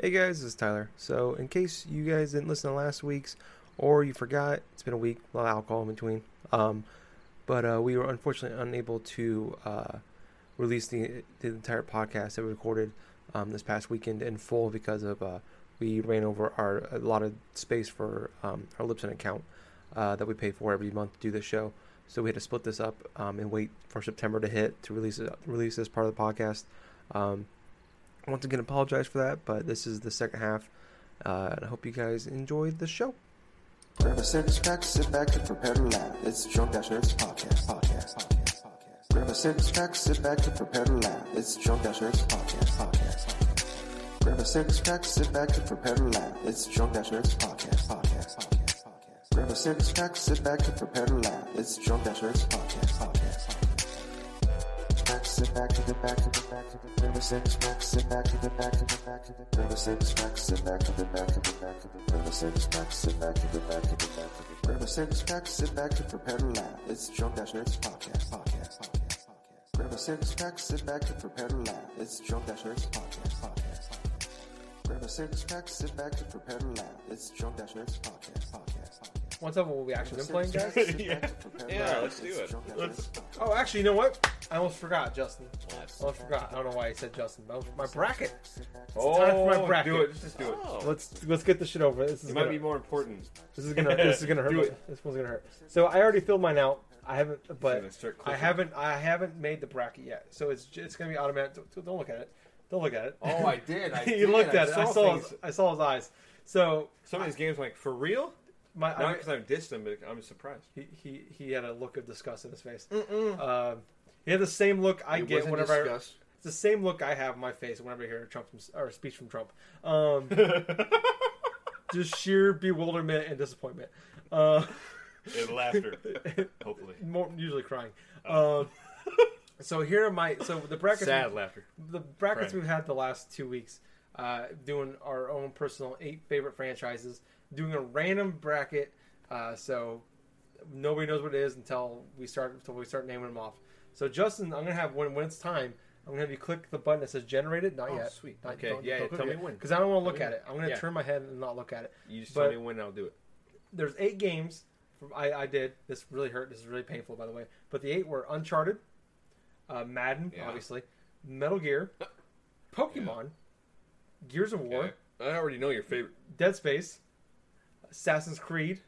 Hey guys, this is Tyler. So, in case you guys didn't listen to last week's or you forgot, it's been a week, a lot of alcohol in between. Um, but uh, we were unfortunately unable to uh, release the, the entire podcast that we recorded um, this past weekend in full because of uh, we ran over our a lot of space for um, our Libsyn account uh, that we pay for every month to do this show. So we had to split this up um, and wait for September to hit to release release this part of the podcast. Once again, apologize for that, but this is the second half, uh, and I hope you guys enjoyed the show. Grab a six pack, sit back and prepare to laugh. It's Drunk Dash Nerds podcast, podcast, podcast, podcast. Grab a six pack, sit back and prepare to laugh. It's Drunk Dash Nerds podcast, podcast, podcast. Grab a six pack, sit back and prepare to laugh. It's Drunk Dash Nerds podcast, podcast, podcast, podcast. Grab a six pack, sit back and prepare to laugh. It's Drunk Dash Nerds podcast, podcast, podcast. Sit back to the back to the back to the sit back to the back to the back to the sit back to the back to the back to the sit back to the back to the back to the sit back to prepare to laugh. It's Drunk Dash Nerds podcast, podcast, podcast. Grab a six pack, sit back to prepare to laugh. It's Drunk Dash Nerds podcast, podcast. Grab a six pack, sit back to prepare to laugh. It's Drunk Dash Nerds podcast, podcast, podcast. What's up? What we actually been playing, guys? yeah, Yeah, let's do it. Let's. Oh, actually, you know what? I almost forgot, Justin. I almost forgot. I don't know why I said Justin. But my bracket. Oh, time for my oh, bracket. do it. Just, just do it. Oh. Let's let's get this shit over. This is It gonna, might be more important. this is gonna this is gonna hurt. Do. This one's gonna hurt. So I already filled mine out. I haven't, but I haven't I haven't made the bracket yet. So it's j- it's gonna be automatic. Don't, don't look at it. Don't look at it. Oh, I did. I he did. looked I at it. I saw saw his, I saw his eyes. So Some of these games, I'm like for real. My Not I, because I've dissed them, but I'm surprised. he, he he had a look of disgust in his face. Um, he had the same look I It get wasn't whenever I, discussed. It's the same look I have on my face whenever I hear a Trump from, or a speech from Trump. Um, just sheer bewilderment and disappointment. Uh, and laughter. Hopefully, more usually crying. Um, so here are my so the brackets sad laughter. the brackets Crying. we've had the last two weeks, uh, doing our own personal eight favorite franchises, doing a random bracket. Uh, so nobody knows what it is until we start until we start naming them off. So Justin, I'm gonna have when when it's time. I'm gonna have you click the button that says generated. Not Oh, yet. sweet. Not, Okay, yeah, click tell me when. Because I don't want to look at it. I'm gonna Yeah. turn my head and not look at it. You just But- tell me when I'll do it. There's eight games. From, I, I did. This really hurt. This is really painful, by the way. But the eight were Uncharted, uh, Madden, Yeah. obviously, Metal Gear, Pokemon, Gears of War. I already know your favorite, Dead Space, Assassin's Creed,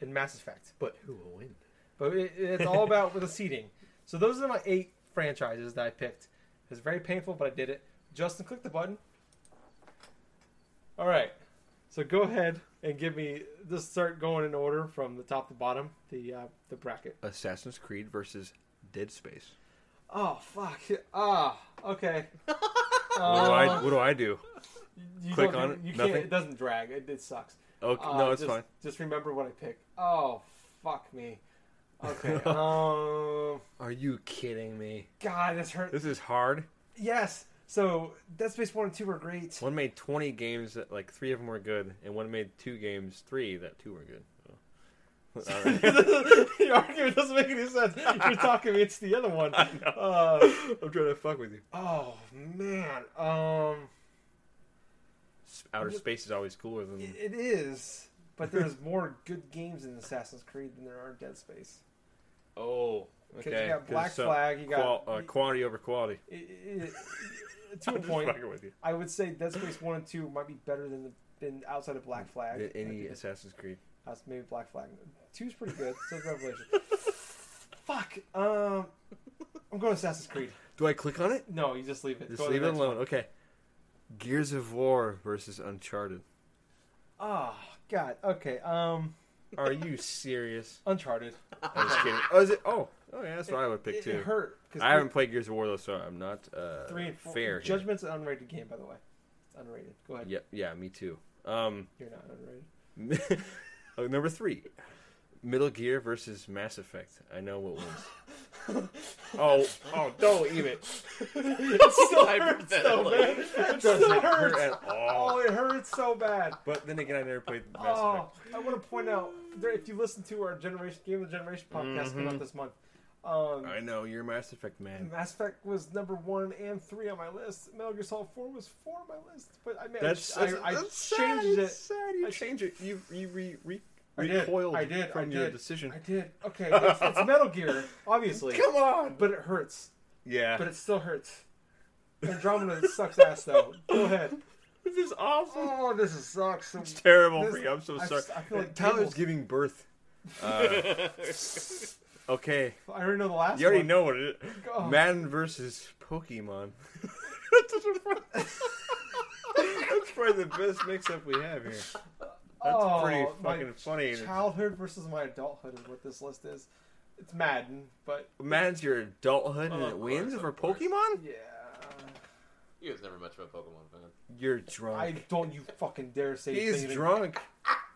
and Mass Effect. but who will win? But it, it's all about the seating. So those are my eight franchises that I picked. It's very painful, but I did it. Justin, click the button. All right. So go ahead and give me. Just start going in order from the top to bottom. The uh, the bracket. Assassin's Creed versus Dead Space. Oh fuck. Ah. okay. What do I? Uh, What do I do? you click don't- on it? You can't. Nothing? It doesn't drag. It, it sucks. Okay, Uh, no, it's just, fine. Just remember what I pick. Oh fuck me. Okay. um. Are you kidding me? God, this hurt. This is hard. Yes. So Dead Space one and two were great. One made 20 games that like three of them were good, and one made two games, three that two were good. So. All right. Your argument doesn't make any sense. You're talking me it's the other one. I know. Uh, I'm trying to fuck with you. oh man. Um. Outer space is always cooler than. it- it is, but there's more good games in Assassin's Creed than there are in Dead Space. Oh, okay. you got Black 'Cause, uh, Flag. You got qual- uh, quantity over quality. it- it- it- to a I'm just point. with you. I would say Dead Space one and two might be better than the than outside of Black Flag. Than any Assassin's Creed. That's maybe Black Flag. Two's pretty good. So is Revelation. Fuck. Um, I'm going Assassin's Creed. Do I click on it? No, you just leave it. Just Go leave it alone. one. Okay. Gears of War versus Uncharted. Oh God. Okay. Um, Are you serious? Uncharted. I'm just kidding. Oh, is it? Oh, oh yeah, that's what I would pick It, too. it hurt. 'cause I haven't played Gears of War though, so I'm not uh, three and four. fair. here. Judgment's an unrated game, by the way. It's unrated. Go ahead. Yeah, yeah, me too. Um, You're not unrated. oh, number three, Metal Gear versus Mass Effect. I know what wins. oh, oh, don't even. it still hurts so bad. It still hurt hurts. at all. Oh, it hurts so bad. But then again, I never played Mass Oh, Effect. I want to point out there, if you listen to our generation game of the generation podcast coming Mhm. out this month, Um, I know you're a Mass Effect man. Mass Effect was number one and three on my list. Metal Gear Solid Four was four on my list, but I mean, That's, I, that's, I, I that's sad. changed It's it. Sad. You I- changed it. You you re, re, I did. recoiled I did. from I your did. decision. I did. Okay, it's, it's Metal Gear, obviously, Come on. but it hurts. Yeah. But it still hurts. Andromeda sucks ass though. Go ahead. this is awesome. Oh, this is sucks. It's terrible for you. I'm so sorry. I feel like Tyler's giving birth. Uh, okay. I already know the last. One. You already one. know what it is. Oh. Madden versus Pokemon. That's such a fun- That's probably the best mix-up we have here. That's Oh, pretty my fucking funny. Childhood versus my adulthood is what this list is. It's Madden, but Madden's your adulthood and Oh, it of wins course, for. Pokemon? yeah, He was never much of a Pokemon fan. You're drunk. I don't you fucking dare say He's anything. drunk.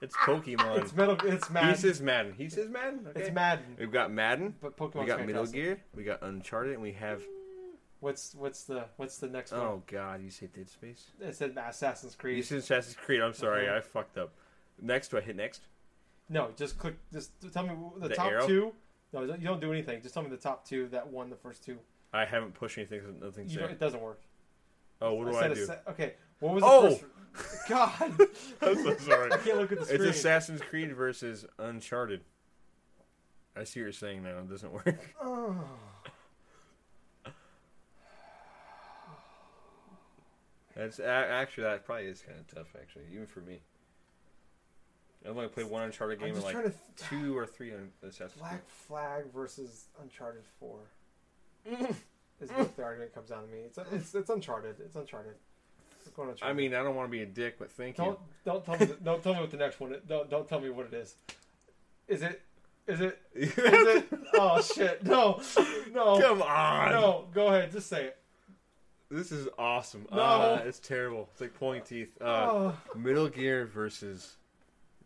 It's Pokemon. It's metal. It's Madden. he says Madden. He says Madden. Okay. It's Madden, We've got Madden. but Pokemon. We got Metal Gear. We got Uncharted, and we have. What's what's the what's the next oh, one? Oh God, you say Dead Space? It said Assassin's Creed. You said Assassin's Creed. I'm sorry, Okay. I fucked up. Next, do I hit next? No, just click. Just tell me the, The top arrow? two. No, you don't do anything. Just tell me the top two that won the first two. I haven't pushed anything. so Nothing's You don't, it doesn't work. Oh, what do I, said do? assa- okay, what was the Oh! first? God, I'm so sorry. I can't look at the screen. It's Assassin's Creed versus Uncharted. I see what you're saying now. It doesn't work. Oh. That's a- actually that probably is kind of tough. Actually, even for me. I've only played one Uncharted game just like to. Th- two or three Assassin's. Black Flag versus Uncharted Four. is what the argument comes down to me. It's it's it's Uncharted. It's Uncharted. I mean, I don't want to be a dick, but thank don't you. don't tell me the, don't tell me what the next one. Is. Don't don't tell me what it is. Is it? Is it? Is it? Oh shit! No, no, Come on. no. Go ahead. Just say it. This is awesome. No. Ah, it's terrible. It's like pulling teeth. Uh, Oh, Metal Gear versus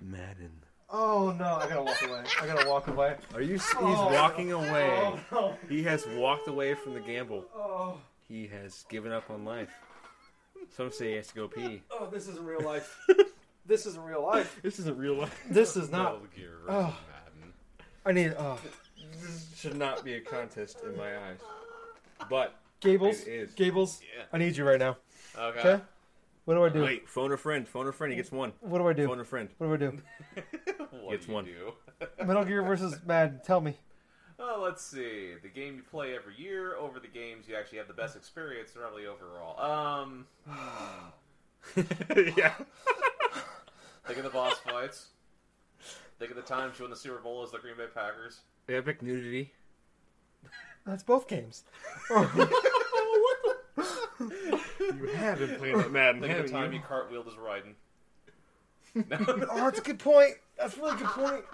Madden. oh no! I gotta walk away. I gotta walk away. Are you? He's Oh. walking away. Oh no! He has walked away from the gamble. Oh, He has given up on life. Some say he has to go pee. oh! This isn't real life. this isn't real life. This isn't real life. This is not. Metal Gear Oh. versus Madden. I need. Oh, This should not be a contest in my eyes. But Gables. It is. Gables. Yeah. I need you right now. Okay. Okay. What do I do? wait, phone a friend. Phone a friend. He gets one. What do I do? Phone a friend. What do I do? What Gets do you one. do? Metal Gear versus Madden. Tell me. Oh, let's see. The game you play every year over the games you actually have the best experience probably overall. Um, yeah. think of the boss fights. Think of the times you won the Super Bowl as the Green Bay Packers. Epic nudity. That's both games. You have been playing that Madden, Think of the time you? you cartwheeled as Raiden. Oh, that's a good point. That's a really good point.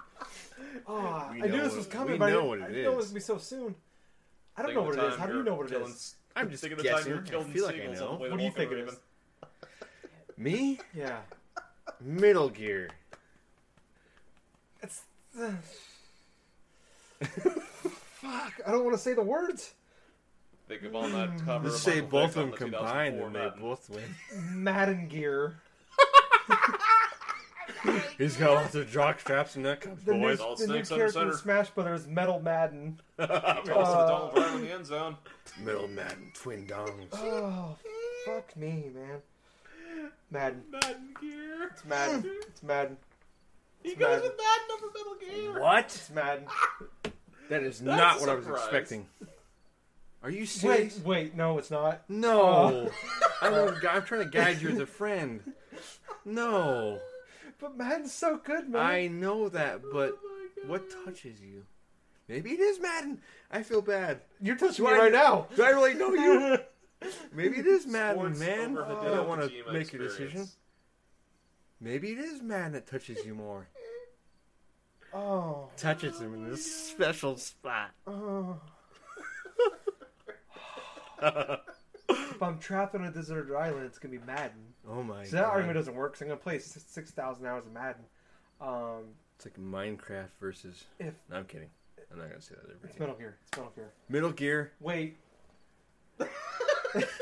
Oh, I knew this what- was coming, but I know didn't- what it I didn't know it is. was gonna be so soon. I don't Think know of what the it is. time How do you you're know what it killing- is? I'm just Think of the guessing. time you were I killing feel like I seagulls on the know. way to What do you Vulcan think it Raven. is? Me? Yeah. Metal Gear. It's. Fuck! I don't want to say the words. Think of on that cover. Let's say Uncle both of them the combined and they both win. Madden gear. He's got lots of jock straps and that comes, The new, all the new snakes under character in. Smash Brothers, Metal Madden. He tossed Uh, the Donald Brown in the end zone. Metal Madden, twin dongs. Oh, fuck me, man. Madden. Madden gear. It's Madden. It's Madden. He It's goes Madden. with Madden over Metal Gear. What? It's Madden. That is That's not a what I was expecting. Are you Wait, serious? wait, wait, no, it's not. No. Uh, I'm, I'm trying to guide you as a friend. No. But Madden's so good, man. I know that, oh but what touches you? Maybe it is Madden. I feel bad. You're touching Do me I- right now. Do I really know you? Maybe it is Madden, Sports man. over I Hideo don't want to Kojima make a decision. Maybe it is Madden that touches you more. Oh, Touches him in this special spot. oh. if I'm trapped on a deserted island, it's gonna be Madden. Oh my So that god. argument doesn't work. So I'm gonna play six thousand hours of Madden. Um, It's like Minecraft versus. if No, I'm kidding. I'm not gonna say that. it's Ever. Metal Gear, it's Metal Gear. Metal Gear, Wait,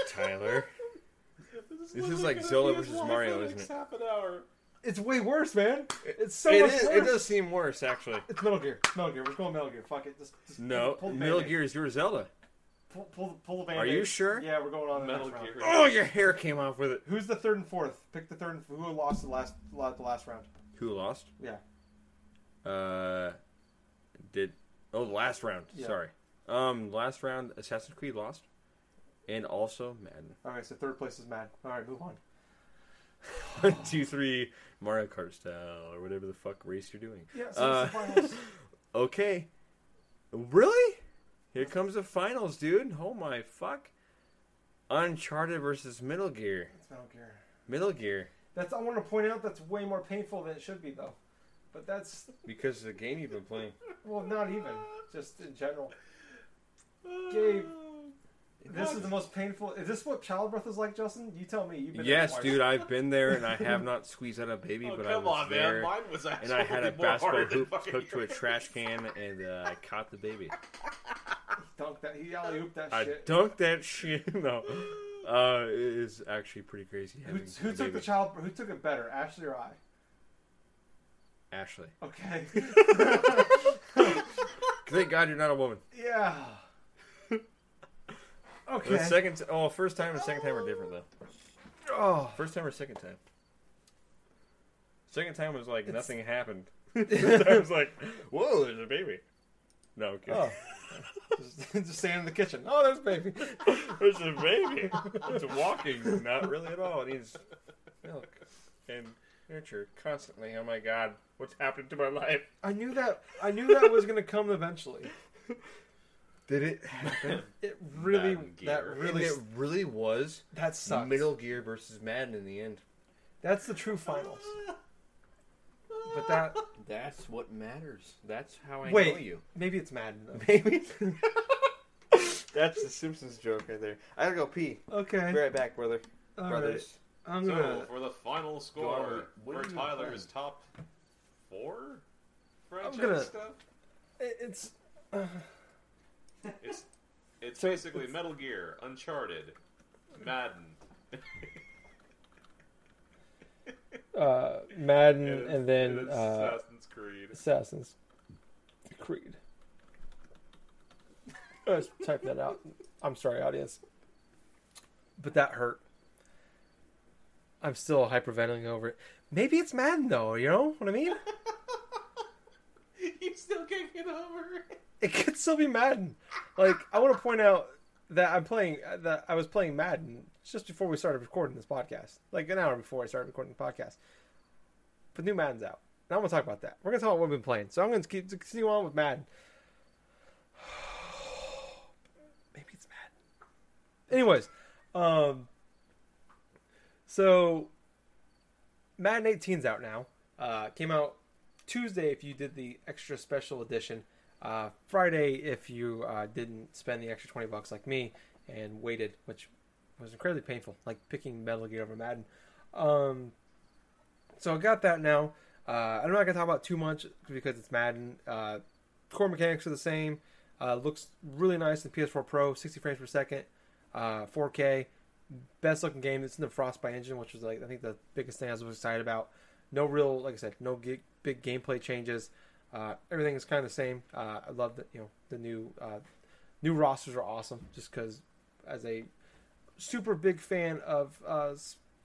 Tyler. This This is like Zelda versus Mario, isn't it? Half an hour. It's way worse, man. It's so It much is- worse. It does seem worse, actually. It's Metal Gear. It's Metal Gear. We're going Metal Gear. Fuck it. Just, just No, pull, pull Metal Gear is your Zelda. Pull, pull, pull the band Are you sure? Yeah, we're going on the Metal next round. Oh, your hair came off with it. Who's the third and fourth? Pick the third. And, who lost the last la- the last round? Who lost? Yeah. Uh, did oh the last round? Yeah. Sorry. Um, last round Assassin's Creed lost, and also Madden. All right, so third place is mad. All right, move on. One, two, three, Mario Kart style or whatever the fuck race you're doing. Yeah, so Uh, the finals. Okay. Really? Here comes the finals, dude. Oh my fuck. Uncharted versus Metal Gear. It's Metal Gear. Metal Gear. That's I want to point out that's way more painful than it should be though. But that's Because of the game you've been playing. well, not even just in general. Gabe, this is the most painful. Is this what childbirth is like, Justin? You tell me. You've been Yes, twice. dude, I've been there and I have not squeezed out a baby, Oh, but I come was on, there. man. Mine was actually and I had a more basketball harder than hoop fucking hooked to a yours. trash can, and uh, I caught the baby. Dunk that. He alley ooped that I shit. dunked that shit. No, uh, it is actually pretty crazy. Who, Having who a took the baby. child? Who took it better, Ashley or I? Ashley. Okay. Thank God you're not a woman. yeah. Okay. The second, t- oh, first time and second time are different though. oh. First time or second time? Second time was like nothing happened. First time was like, whoa, there's a baby. No, okay. Oh. just, just staying in the kitchen. Oh, there's baby. There's a baby. It's walking. Not really at all. It needs milk and nurture constantly. Oh my god, what's happened to my life? I knew that. I knew that was gonna come eventually. Did it happen? It really. That Gear. really. it really was That sucks. Metal Gear versus Madden in the end. That's the true finals. But that That's what matters. That's how I Wait. know you. maybe it's Madden though. Maybe. That's the Simpsons joke right there. I gotta go pee. Okay. Be right back, brother. All Brothers. right. I'm So gonna. for the final score Garber, what for are you Tyler's top four franchise gonna- stuff, uh, It's. it's it's So basically it's- Metal Gear, Uncharted, Madden, Uh, Madden and then it's uh, Assassin's Creed. Assassin's Creed. Let's type that out. I'm sorry, audience. But that hurt. I'm still hyperventilating over it. Maybe it's Madden though, you know what I mean? you still can't get over it. It could still be Madden. Like I want to point out that I'm playing that I was playing Madden just before we started recording this podcast, like an hour before I started recording the podcast. But new Madden's out. Now I'm gonna talk about that. We're gonna talk about what we've been playing. So I'm gonna keep continue on with Madden. Maybe it's Madden. Anyways, um, so Madden 18's out now. Uh, came out Tuesday if you did the extra special edition. Uh, Friday if you uh, didn't spend the extra 20 bucks like me and waited, which was incredibly painful, like picking Metal Gear over Madden. Um, so I got that now. Uh, I'm not gonna talk about too much because it's Madden. Uh, core mechanics are the same. Uh, looks really nice in PS4 Pro, 60 frames per second, uh, 4K. Best looking game. It's in the Frostbite engine, which was like I think the biggest thing I was excited about. No real, like I said, no gi- big gameplay changes. Uh, everything is kind of the same. Uh, I love that you know the new uh, new rosters are awesome. Just because as a super big fan of uh,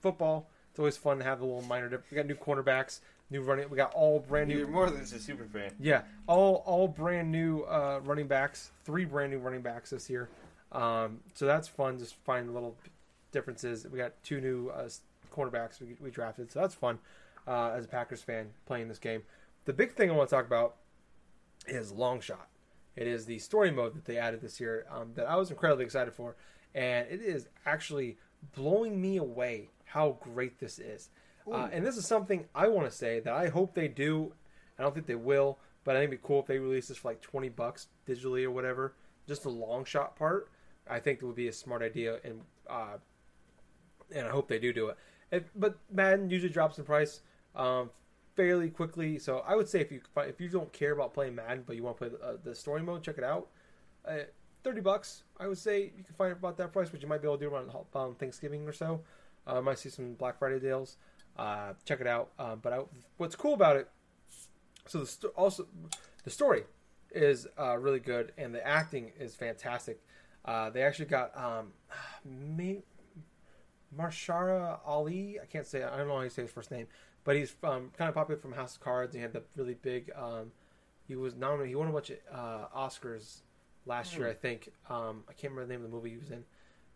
football, it's always fun to have a little minor. Dip. We got new cornerbacks, new running. We got all brand new. You're more than just a super fan. Yeah, all all brand new uh, running backs. Three brand new running backs this year. Um, so that's fun. Just find little differences. We got two new uh, cornerbacks we, we drafted, so that's fun. Uh, as a Packers fan playing this game, the big thing I want to talk about is long shot. It is the story mode that they added this year um, that I was incredibly excited for, and it is actually blowing me away how great this is. Uh, and this is something I want to say that I hope they do. I don't think they will, but I think it'd be cool if they release this for like twenty bucks digitally or whatever. Just the long shot part, I think it would be a smart idea, and uh, and I hope they do do it. If, but Madden usually drops in price um, fairly quickly, so I would say if you if you don't care about playing Madden but you want to play the, uh, the story mode, check it out. Uh, Thirty bucks, I would say you can find it about that price, but you might be able to do around, on Thanksgiving or so. Uh, might see some Black Friday deals. Uh, check it out. Um, but I, what's cool about it? So the sto- also the story is uh, really good, and the acting is fantastic. Uh, they actually got um, me, Marshara Ali. I can't say. I don't know how you say his first name, but he's um, kind of popular from House of Cards. He had the really big. Um, he was nominated. He won a bunch of uh, Oscars last year, I think. Um, I can't remember the name of the movie he was in,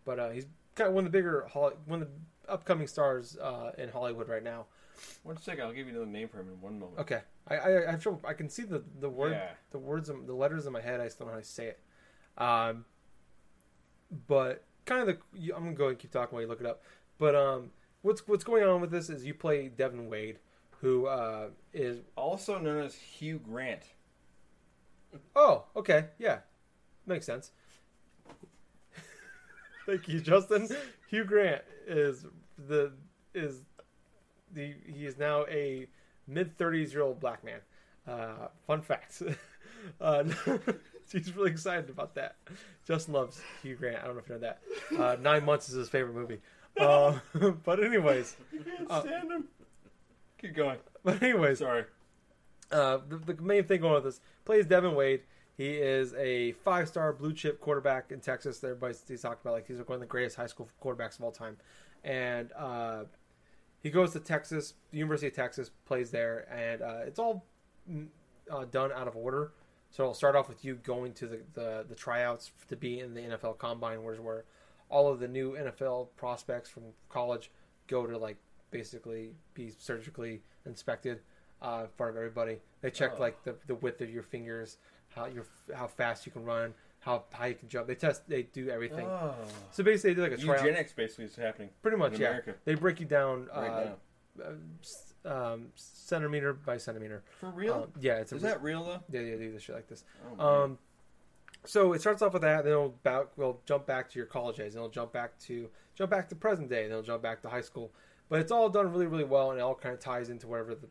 but uh, he's kind of one of the bigger, one of the upcoming stars uh, in Hollywood right now. One second, I'll give you another name for him in one moment. Okay, I I, I have trouble. I can see the the word, Yeah. the words, in- the letters in my head. I still don't know how to say it. Um, but kind of the I'm gonna go and keep talking while you look it up. But um, what's what's going on with this is you play Devin Wade, who uh, is Also known as Hugh Grant. oh okay yeah, makes sense. Thank you, Justin. Hugh Grant is the is the he is now a mid thirties year old black man. Uh, fun fact. uh, he's really excited about that. Justin loves Hugh Grant. I don't know if you know that. Uh, Nine Months is his favorite movie. Uh, but anyways, Uh, Stand him. Keep going. but anyways, Sorry. uh, the, the main thing going with this plays Devin Wade. He is a five-star blue chip quarterback in Texas. That everybody's he's talking about like he's one of the greatest high school quarterbacks of all time, and uh, he goes to Texas, the University of Texas, plays there, and uh, it's all mm, uh, done out of order. So I'll start off with you going to the, the, the tryouts to be in the NFL Combine, where where all of the new NFL prospects from college go to like basically be surgically inspected uh, in front of everybody. They check Oh. like the, the width of your fingers, how your how fast you can run, how high you can jump. They test, they do everything. Oh. So basically, they do like a tryout. Eugenics basically is happening. Pretty much, in yeah. America They break you down right uh, uh, um, centimeter by centimeter. For real? Um, yeah, it's a is that real though? yeah, yeah, they do this shit like this. Oh. Um, so it starts off with that. Then it'll back, we'll jump back to your college days. Then it'll jump back to jump back to present day. Then it'll jump back to high school. But it's all done really, really well, and it all kind of ties into whatever the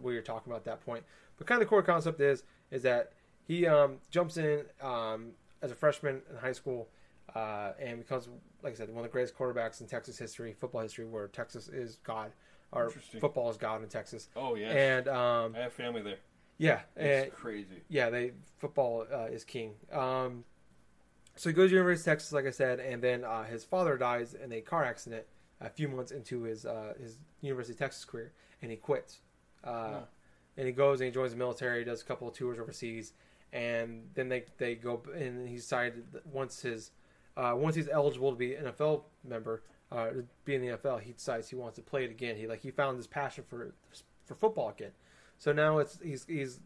what you're talking about at that point. But kind of the core concept is is that he um, jumps in um, as a freshman in high school uh, and becomes, like I said, one of the greatest quarterbacks in Texas history, football history, where Texas is God, or football is God in Texas. oh yeah. And um, I have family there. yeah, It's and crazy. yeah, they football uh, is king. Um, so he goes to University of Texas, like I said, and then uh, his father dies in a car accident a few months into his uh, his University of Texas career, and he quits. Uh, Huh. And he goes and he joins the military, does a couple of tours overseas, and then they they go and he decided once his uh, once he's eligible to be an NFL member, uh, be in the NFL, he decides he wants to play it again. He like he found his passion for for football again. So now it's he's he's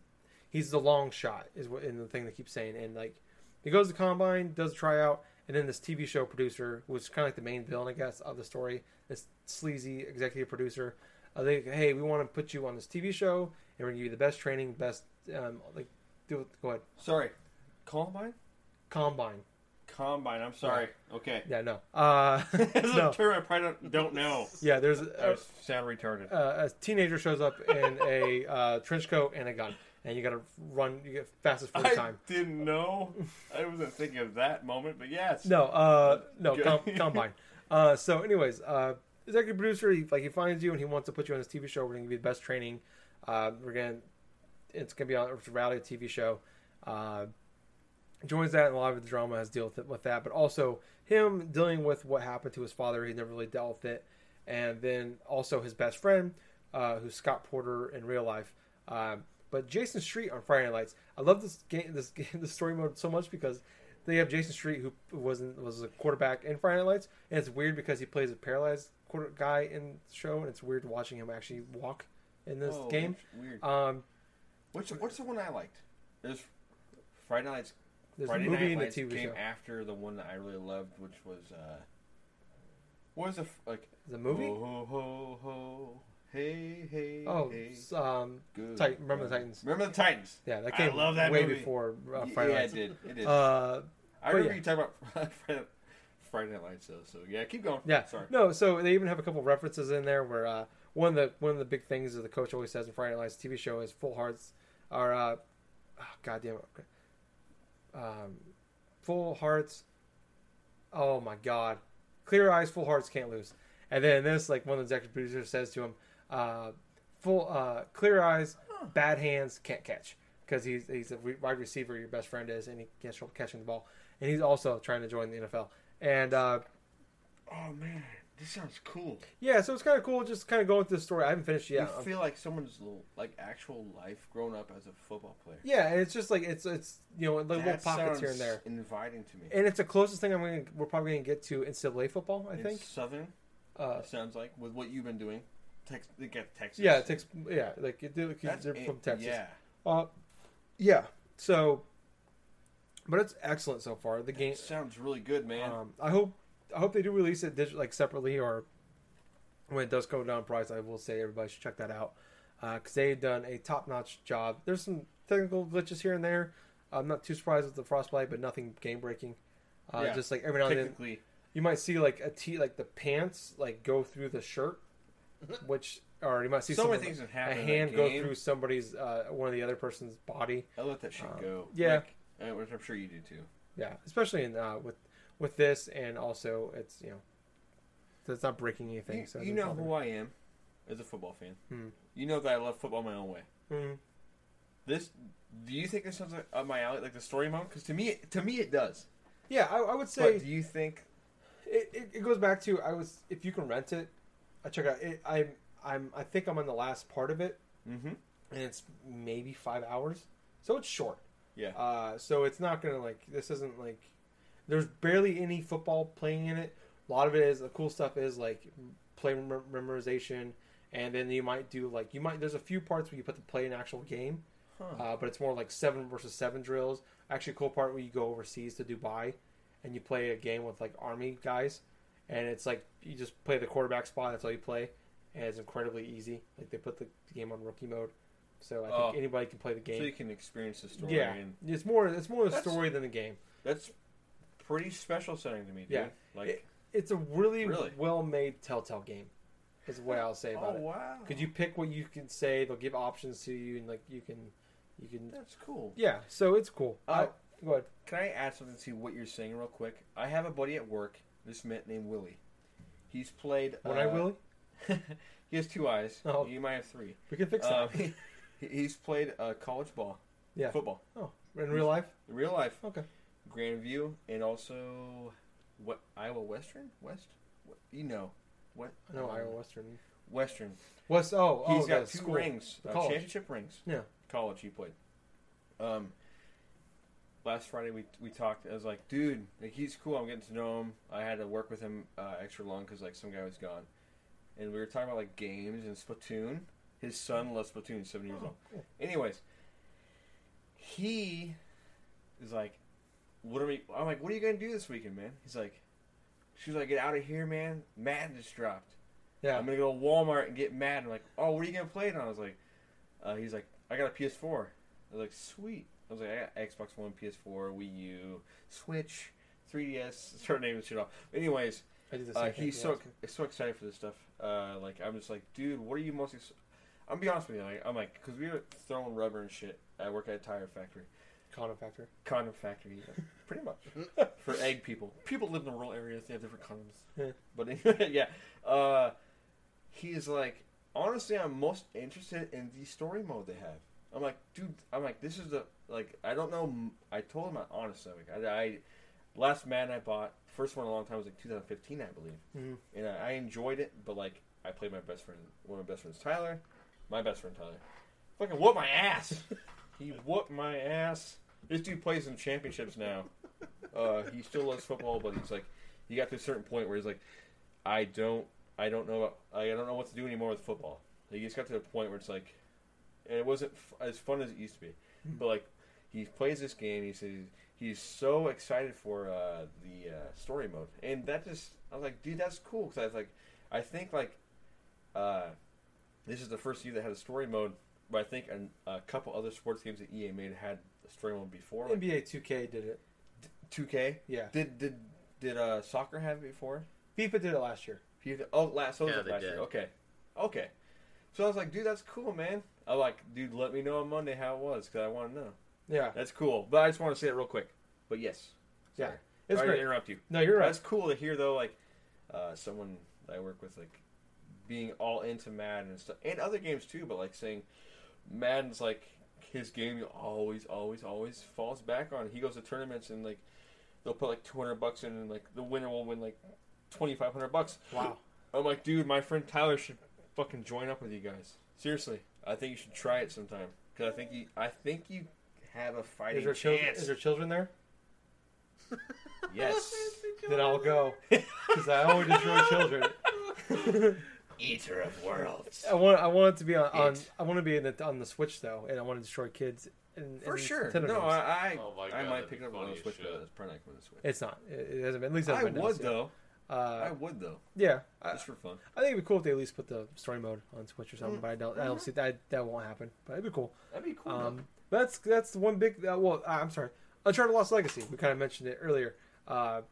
he's the long shot is what in the thing they keep saying and like he goes to combine does a tryout and then this tv show producer which is kind of like the main villain i guess of the story this sleazy executive producer uh, they hey we want to put you on this tv show and we're gonna give you the best training best um like do it go ahead Sorry. Combine? combine Combine. I'm sorry. Okay. yeah no uh This is no a term I probably don't, don't know. yeah there's I a, was sound retarded. a, a teenager shows up in a uh, trench coat and a gun and you gotta run you get fastest first I time didn't know. I wasn't thinking of that moment, but yes. No, uh, no, Good. com- combine. Uh, so, anyways, uh, executive producer, he, like he finds you and he wants to put you on his TV show. We're gonna give you the best training. Uh, we're gonna, it's gonna be on it's a reality TV show. Uh, joins that, and a lot of the drama has dealt with, with that, but also him dealing with what happened to his father. He never really dealt with it, and then also his best friend, uh, who's Scott Porter in real life. Um, but Jason Street on Friday Night Lights. I love this game, this game, this story mode so much because they have Jason Street who wasn't was a quarterback in Friday Night Lights, and it's weird because he plays a paralyzed quarter guy in the show, and it's weird watching him actually walk in this Oh, game. Weird. Um, What's what's the one I liked? There's Friday Night's there's Friday a movie Night and a Lights TV came show. after the one that I really loved, which was uh, what was the f- like The movie? Ho ho ho ho, hey hey Oh, hey. s- um, Good. Tit- remember the Titans? Remember the Titans? yeah, that I came love that way movie. before uh, Y- Friday yeah, Nights. it did. It did. Uh, I but remember yeah. you talking about Friday, Friday Night Lights though. So yeah, keep going. Yeah. Sorry. No, so they even have a couple references in there where uh, one of the one of the big things that the coach always says in Friday Night Lights TV show is full hearts are uh, oh, goddamn it, um, full hearts. Oh my god, clear eyes, full hearts can't lose. And then this, like one of the executive producers says to him, uh, full uh, clear eyes, bad hands, can't catch because he's he's a wide receiver. Your best friend is, and he can't trouble catching the ball. And he's also trying to join the NFL. And uh, Oh man, this sounds cool. yeah, so it's kind of cool. Just kind of going through the story. I haven't finished yet. You feel like someone's like actual life grown up as a football player. yeah, and it's just like it's it's you know like little That pockets here and sounds there. Inviting to me. And it's the closest thing I'm gonna we're probably gonna get to NCAA football. I In think. Southern, Uh, it sounds like with what you've been doing. Tex- they get Texas. yeah, it takes yeah like it, it, That's they're in- from Texas. Yeah. Uh, yeah. So, but it's excellent so far. The game. Sounds really good, man. Um, I hope I hope they do release it dig- like separately or when it does go down in price. I will say everybody should check that out because they've done a top notch job. There's some technical glitches here and there. I'm not too surprised with the frostbite, but nothing game breaking. Uh, Yeah. Just like every now and then, you might see like a t like the pants like go through the shirt, which or you might see so many things that a happen. in hand go through somebody's uh, one of the other person's body. I let that shit um, go. yeah. Like, uh, which I'm sure you do too. Yeah, especially in uh, with with this, and also it's you know, it's not breaking anything. You, so you know bother who I am as a football fan. Hmm. You know that I love football my own way. Mhm. This, do you think this sounds like up my alley, like the story mode? Because to me, to me, it does. Yeah, I, I would say But do you think? it, it, it goes back to I was if you can rent it, I check out. It, I'm I'm I think I'm on the last part of it, Mm-hmm. and it's maybe five hours, so it's short. Yeah. Uh, so it's not gonna like this isn't like there's barely any football playing in it. A lot of it is the cool stuff is like play mem- memorization, and then you might do like you might there's a few parts where you put the play in actual game, Huh. uh, but it's more like seven versus seven drills. Actually, a cool part where you go overseas to Dubai, and you play a game with like army guys, and it's like you just play the quarterback spot. That's all you play, and it's incredibly easy. Like they put the game on rookie mode, so I think Oh. anybody can play the game. So you can experience the story. Yeah, And it's more it's more the That's- story than the game. that's pretty special setting to me, dude. Yeah. Like, It- It's a really, Really? well made Telltale game. Is the way I'll say about oh it. wow. Could you pick what you can say, they'll give options to you, and like you can, you can. That's cool. Yeah, so it's cool. Uh, I, go ahead. Can I add something to what you're saying real quick? I have a buddy at work. This man named Willie. He's played. One uh, eye Willie. he has two eyes. Oh. You might have three. We can fix Um, that. he- he's played uh, college ball, yeah. football, Oh, in real life. in real life, Okay. Grandview, and also what Iowa Western West. What, you know, what? I know uh, Iowa Western. Western. What's oh oh He's got two school. rings, uh, college. championship rings. Yeah. college he played. Um, last Friday we we talked. I was like, dude, like he's cool. I'm getting to know him. I had to work with him uh, extra long because like some guy was gone, and we were talking about like games and Splatoon. His son loves Splatoon. Seven years Oh, old. cool. Anyways, he is like, what are we? I'm like, what are you gonna do this weekend, man? He's like, she's like, get out of here, man. Madden just dropped. Yeah. I'm gonna go to Walmart and get Madden. I'm like, oh, what are you gonna play it on? I was like, uh, he's like, I got a PS4. I was like, sweet. I was like, I got Xbox One, PS4, Wii U, Switch, 3DS. Start naming shit off. Anyways, I did the same uh, he's so so excited for this stuff. Uh, like I'm just like, dude, what are you most? Ex- I'm gonna be honest with you. Like, I'm like, because we were throwing rubber and shit. I work at a tire factory, Condom factor. condom factory, yeah, pretty much for egg people. People live in the rural areas. They have different condoms. But anyway, yeah, uh, he's like, honestly, I'm most interested in the story mode they have. I'm like, dude, I'm like, this is the like, I don't know. I told him my honest like, I, I last Madden I bought, first one in a long time was like 2015, I believe, Mhm. and I, I enjoyed it. But like, I played my best friend, one of my best friends, Tyler, my best friend Tyler, fucking whooped my ass. he whooped my ass. This dude plays in championships now. Uh, he still loves football, but he's like, he got to a certain point where he's like, I don't, I don't know, I don't know what to do anymore with football. Like, he just got to a point where it's like, and it wasn't f- as fun as it used to be. But like, he plays this game. He says he's so excited for uh, the uh, story mode, and that just, I was like, dude, that's cool. Because I was like, I think like, uh, this is the first year that had a story mode. But I think an, a couple other sports games that EA made had a story mode before. Like NBA 2K did it. 2K. Yeah. Did did did uh, soccer have it before? FIFA did it last year. FIFA Oh, last so was Yeah, it they last did. year. Okay, okay. So I was like, dude, that's cool, man. I'm like, dude, let me know on Monday how it was because I want to know. Yeah. That's cool. But I just want to say it real quick. But yes, Yeah. Sorry. It's Sorry to interrupt you. No, you're right. That's cool to hear though. Like, uh, someone I work with, like, being all into Madden and stuff, and other games too. But like saying Madden's like his game he always, always, always falls back on. He goes to tournaments and like they'll put like two hundred bucks in, and like the winner will win like twenty five hundred bucks. Wow. I'm like, dude, my friend Tyler should fucking join up with you guys. Seriously, I think you should try it sometime because I think you, I think you have a fighting Is there children? Is there children there? yes. Then I'll go because I always destroy children. Eater of worlds. I want I want it to be on, on It. I want to be in the, on the Switch though, and I want to destroy kids. In, For in sure. Nintendo No, games. I, I, Oh my I God, might that'd pick be it up on funny the as Switch, shit. but it's probably not going to Switch. it's not. It, it hasn't been. At least it I hasn't been would announced yet. though. Uh, I would though, yeah, I, just for fun. I think it'd be cool if they at least put the story mode on Switch or something. Mm. But I don't. I don't see that. That won't happen. But it'd be cool. That'd be cool. Um, that's that's the one big. Uh, well, uh, I'm sorry. Uncharted Lost Legacy. We kind of mentioned it earlier. Uh,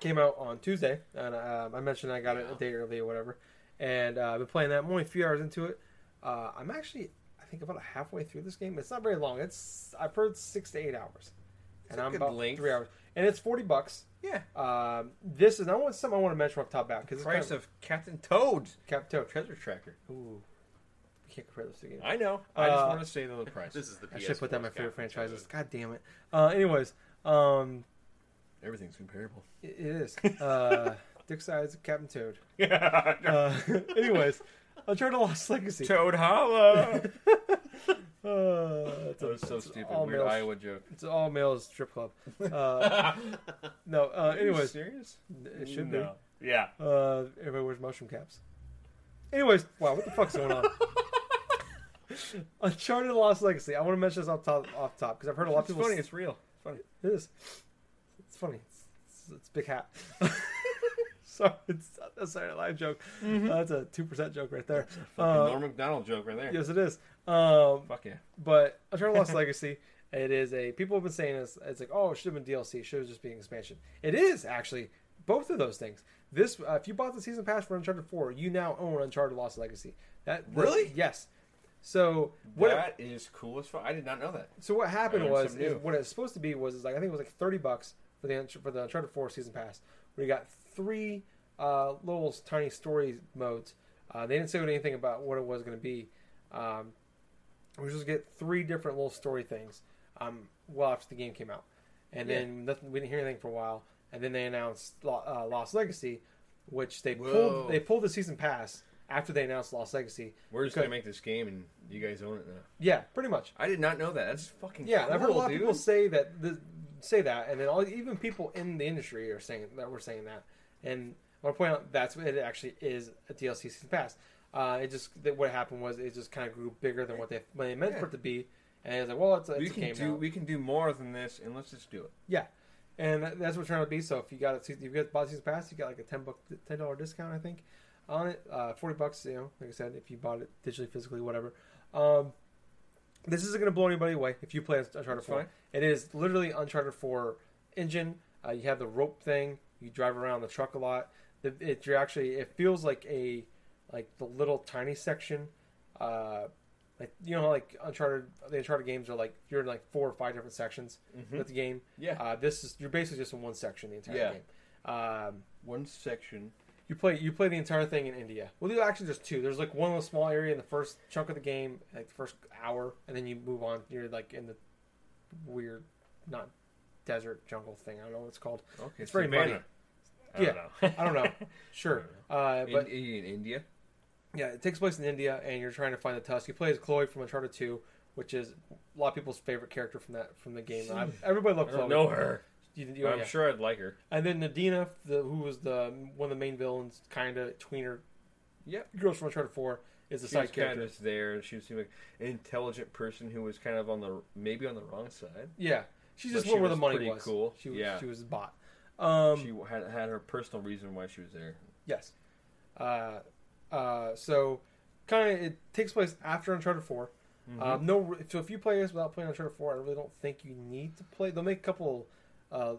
came out on Tuesday, and uh, I mentioned I got it a day early or whatever. And uh, I've been playing that. I'm only a few hours into it. Uh, I'm actually, I think, about halfway through this game. It's not very long. It's I've heard six to eight hours, and a I'm good about length. three hours. And it's forty bucks. yeah. Um, this is I want something I want to mention off top back because it's Price kind of Captain Toad's Captain Toad. treasure tracker. Ooh, we can't compare those two games. I know. I just Uh, want to say the price. This is the I should put that in my favorite Captain franchises. Toad. God damn it. Uh, anyways, um, Everything's comparable. it, is. Uh, Dick Sides, Captain Toad. Yeah. Uh, anyways, Uncharted Lost Legacy. Toad Hollow. Uh, it's, that a, was so stupid. all Weird male- Iowa joke. it's all males strip club. Uh, no, uh, anyways, serious? it should No. Yeah. Uh, everybody wears mushroom caps. Anyways, wow, what the fuck's going on? Uncharted Lost Legacy. I want to mention this off top, off top because I've heard a lot of It's people. funny. s- It's real. It's funny. It is. It's funny. It's, it's, it's a big hat. Sorry, it's a Saturday Night Live joke. Uh, that's a two percent joke right there. Uh, Norm Macdonald joke right there. yes, it is. Um, Fuck yeah. but Uncharted Lost Legacy, it is a people have been saying this. It's like, oh, it should have been DLC. Should have just been expansion. It is actually both of those things. This, uh, if you bought the season pass for Uncharted Four, you now own Uncharted Lost Legacy. That Really? yes. So what? That is cool as fuck. I did not know that. So what happened was is what it's supposed to be was is like I think it was like thirty bucks for the for the Uncharted Four season pass, where you got three uh, little tiny story modes. Uh, they didn't say anything about what it was going to be. Um, we just get three different little story things. Um, well after the game came out, and Yeah. then nothing, we didn't hear anything for a while, and then they announced uh, Lost Legacy, which they Whoa. pulled they pulled the season pass after they announced Lost Legacy. We're just gonna make this game, and you guys own it now. Yeah, pretty much. I did not know that. That's fucking Yeah, cool, I've heard a lot dude. of people say that the, say that, and then all, even people in the industry are saying that we're saying that. And I want to point out that's what it actually is a DLC season pass. Uh, it just that what happened was it just kind of grew bigger than what they when they meant Yeah. for it to be, and it's like, well, it's, a- we it's a can do now. we can do more than this, and let's just do it. Yeah, and that- that's what it's trying to be. So if you got it, you got bought season pass, you got like a ten buck, ten dollar discount, I think, on it. Uh, Forty bucks, you know, like I said, if you bought it digitally, physically, whatever. Um, this isn't going to blow anybody away if you play Uncharted That's Four. fine. It is literally Uncharted Four engine. Uh, you have the rope thing. You drive around the truck a lot. The, it you're actually it feels like a like the little tiny section. Uh, like you know, like Uncharted, the Uncharted games are like you're in like four or five different sections Mhm. with the game. Yeah, Uh, this is you're basically just in one section the entire Yeah. game. Um, one section. You play you play the entire thing in India. Well, there's actually just two. There's like one little small area in the first chunk of the game, like the first hour, and then you move on. You're like in the weird, not desert jungle thing. I don't know what it's called. Okay, It's very muddy. I Yeah. don't know. I don't know. Sure, uh, but in, in India. yeah, it takes place in India, and you're trying to find the tusk. You play as Chloe from Uncharted Two, which is a lot of people's favorite character from that from the game. I, everybody loves Chloe. know her. You, you, I'm yeah. sure I'd like her. And then Nadina, the, who was the one of the main villains, kind of tweener. Yep. Girls from Uncharted Four is the She was side character. kind of there, and she seemed like an intelligent person who was kind of on the maybe on the wrong side. Yeah, she's But just she where the money pretty was. cool. She was, Yeah. she was a bot. Um, she had had her personal reason why she was there. yes. Uh, uh, so kind of it takes place after Uncharted 4 Mm-hmm. Um, no, so if you play this without playing Uncharted Four, I really don't think you need to play. They'll make a couple. Uh,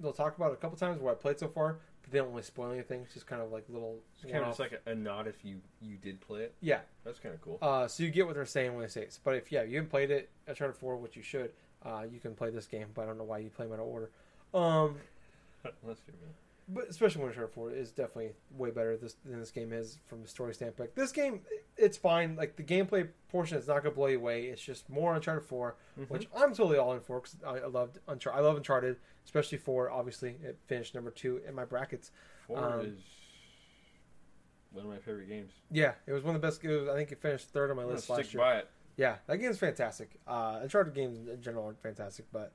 they'll talk about it a couple times where I played so far, but they don't really spoil anything. It's just kind of like little. It's kind of just like a, a nod if you you did play it. yeah. That's kind of cool. Uh, so you get what they're saying when they say it. But if yeah, you haven't played it, I Uncharted Four, which you should, uh, you can play this game. But I don't know why you play them out of order. Um, Let's do it. But especially when Uncharted Four is definitely way better this, than this game is from a story standpoint. This game, it's fine. Like the gameplay portion is not going to blow you away. It's just more Uncharted 4 which I'm totally all in for because I, I loved Uncharted. I love Uncharted, especially for obviously it finished number two in my brackets. Four Um, is one of my favorite games. Yeah, it was one of the best. It was, I think it finished third on my I'm gonna list stick last year. by it. Yeah, that game's fantastic. Uh, Uncharted games in general are fantastic, but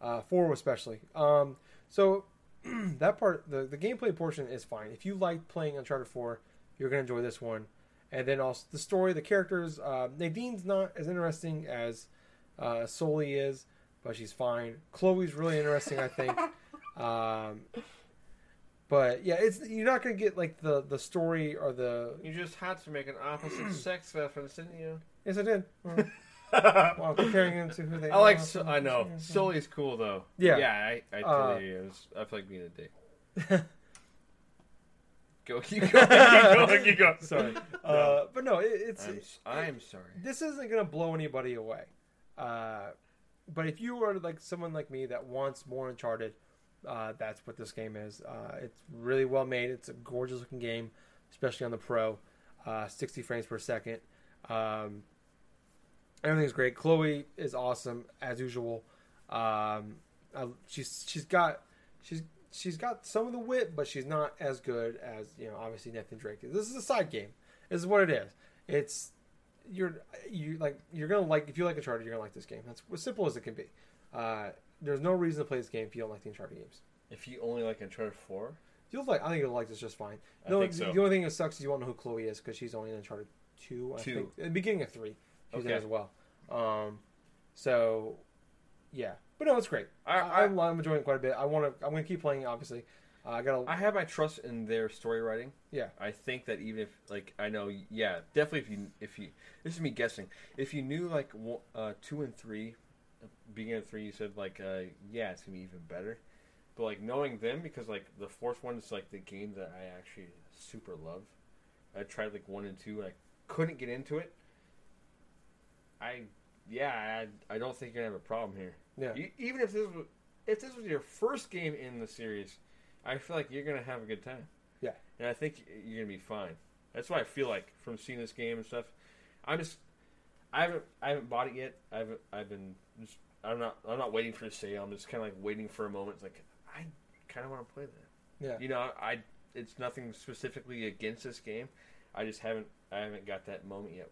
uh, four especially. Um, so that part, the the gameplay portion is fine. If you like playing Uncharted Four, you're gonna enjoy this one. And then also the story, the characters. Uh, Nadine's not as interesting as uh, Sully is, but she's fine. Chloe's really interesting, I think. Um, but yeah, it's you're not gonna get like the the story or the. You just had to make an opposite sex reference, didn't you? Yes, I did. Well, comparing them to who they I like. Su- I know. Sully's cool though. Yeah. Yeah. I. I Uh, totally is. I feel like being a dick. Go. You go. You go. You go. Sorry. Uh, but no, it, it's I'm, s- I'm sorry. this isn't gonna blow anybody away. Uh, but if you are like someone like me that wants more Uncharted, uh, that's what this game is. Uh, it's really well made. It's a gorgeous looking game, especially on the Pro. Uh, 60 frames per second. Um, everything's great. Chloe is awesome as usual. Um, I, she's she's got she's she's got some of the wit, but she's not as good as you know. Obviously, Nathan Drake. This is a side game. This is what it is. It's you're you like you're gonna like if you like Uncharted, you're gonna like this game. That's as simple as it can be. Uh, there's no reason to play this game if you don't like the Uncharted games. If you only like Uncharted Four, You'll like. I think you'll like this just fine. I The, only, think so. the only thing that sucks is you won't know who Chloe is because she's only in Uncharted two. I Two. think the beginning of three, she's in Okay. as well. Um, so yeah, but no, it's great. I- I, I'm enjoying it quite a bit. I want to. I'm going to keep playing. Obviously, uh, I got. I have my trust in their story writing. Yeah. I think that even if like I know, yeah, definitely if you if you this is me guessing. If you knew like uh, two and three, beginning of three, you said like uh, yeah, it's gonna be even better. But like knowing them because like the fourth one is like the game that I actually super love. I tried like one and two and I couldn't get into it. I yeah, I, I don't think you're gonna have a problem here. Yeah. You, even if this was if this was your first game in the series, I feel like you're gonna have a good time. Yeah. and I think you're gonna be fine. That's what I feel like from seeing this game and stuff. I'm just I haven't I haven't bought it yet. I haven't I've been just I'm not I'm not waiting for a sale. I'm just kind of like waiting for a moment. It's like I kind of want to play that. Yeah. You know, I it's nothing specifically against this game. I just haven't I haven't got that moment yet.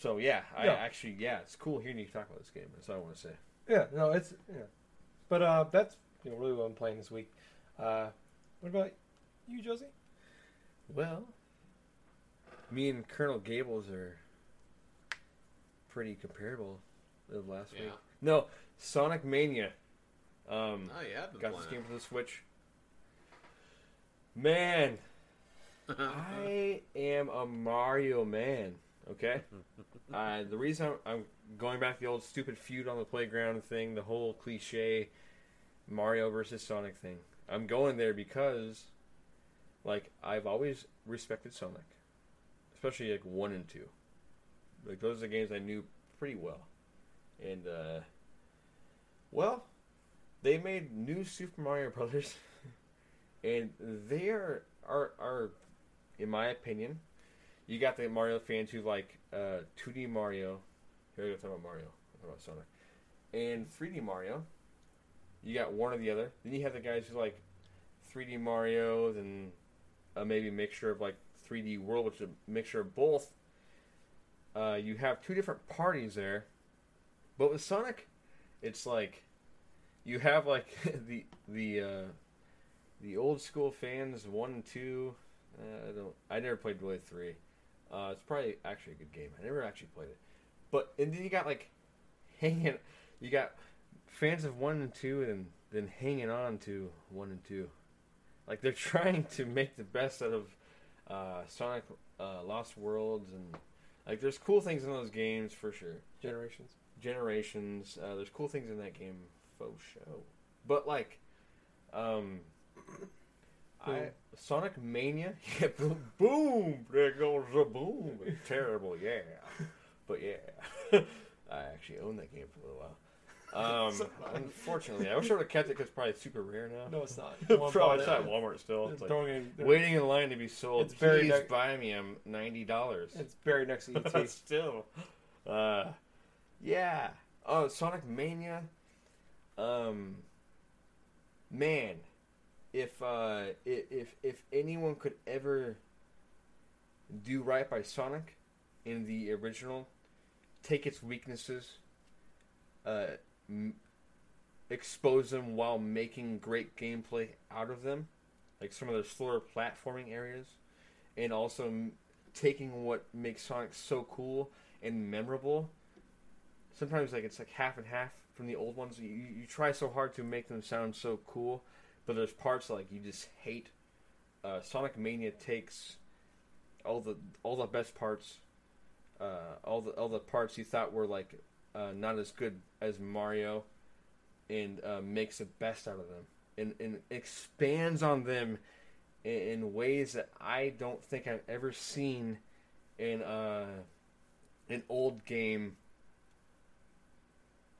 So yeah, I Yeah. actually yeah, it's cool hearing you talk about this game. That's all I want to say. Yeah. No, it's yeah. But uh, that's you know really what I'm playing this week. Uh, what about you, Josie? Well, me and Colonel Gables are pretty comparable of last Yeah. week. No, Sonic Mania. Um, Oh yeah, I've been got this game playing. for the Switch. Man, I am a Mario man. Okay, uh, the reason I'm, I'm going back to the old stupid feud on the playground thing, the whole cliche Mario versus Sonic thing. I'm going there because, like, I've always respected Sonic, especially like one and two. Like those are the games I knew pretty well, and uh, well, they made new Super Mario Brothers, and they are are are, in my opinion, you got the Mario fans who like uh, 2D Mario. Here I go talking about Mario. Talking about Sonic, and 3D Mario. You got one or the other. Then you have the guys who like 3D Mario, and uh, maybe a mixture of like 3D World, which is a mixture of both. Uh, you have two different parties there, but with Sonic, it's like you have like the the uh, the old school fans one two. Uh, I don't. I never played really three. Uh, it's probably actually a good game. I never actually played it, but and then you got like hanging. You got fans of one and two, and then hanging on to one and two. Like they're trying to make the best out of uh, Sonic uh, Lost Worlds, and like there's cool things in those games for sure. Generations. Generations. Uh, there's cool things in that game, faux show. But like, um, I Sonic Mania, yeah, boom, boom, there goes the boom. It's terrible, yeah, but yeah, I actually owned that game for a little while. Um, unfortunately, I wish I would have kept it because it's probably super rare now. No, it's not. probably it's at Walmart still. It's like, in, waiting in line to be sold. It's very Please neg- buy me. I'm ninety dollars. It's buried next to ET. still. Uh, yeah. Oh, Sonic Mania. Um, man, if uh, if if anyone could ever do right by Sonic in the original, take its weaknesses, uh, m- expose them while making great gameplay out of them, like some of the slower platforming areas, and also m- taking what makes Sonic so cool and memorable. Sometimes like it's like half and half from the old ones. You, you try so hard to make them sound so cool, but there's parts like you just hate. Uh, Sonic Mania takes all the all the best parts, uh, all the all the parts you thought were like uh, not as good as Mario, and uh, makes the best out of them, and, and expands on them in, in ways that I don't think I've ever seen in uh, an old game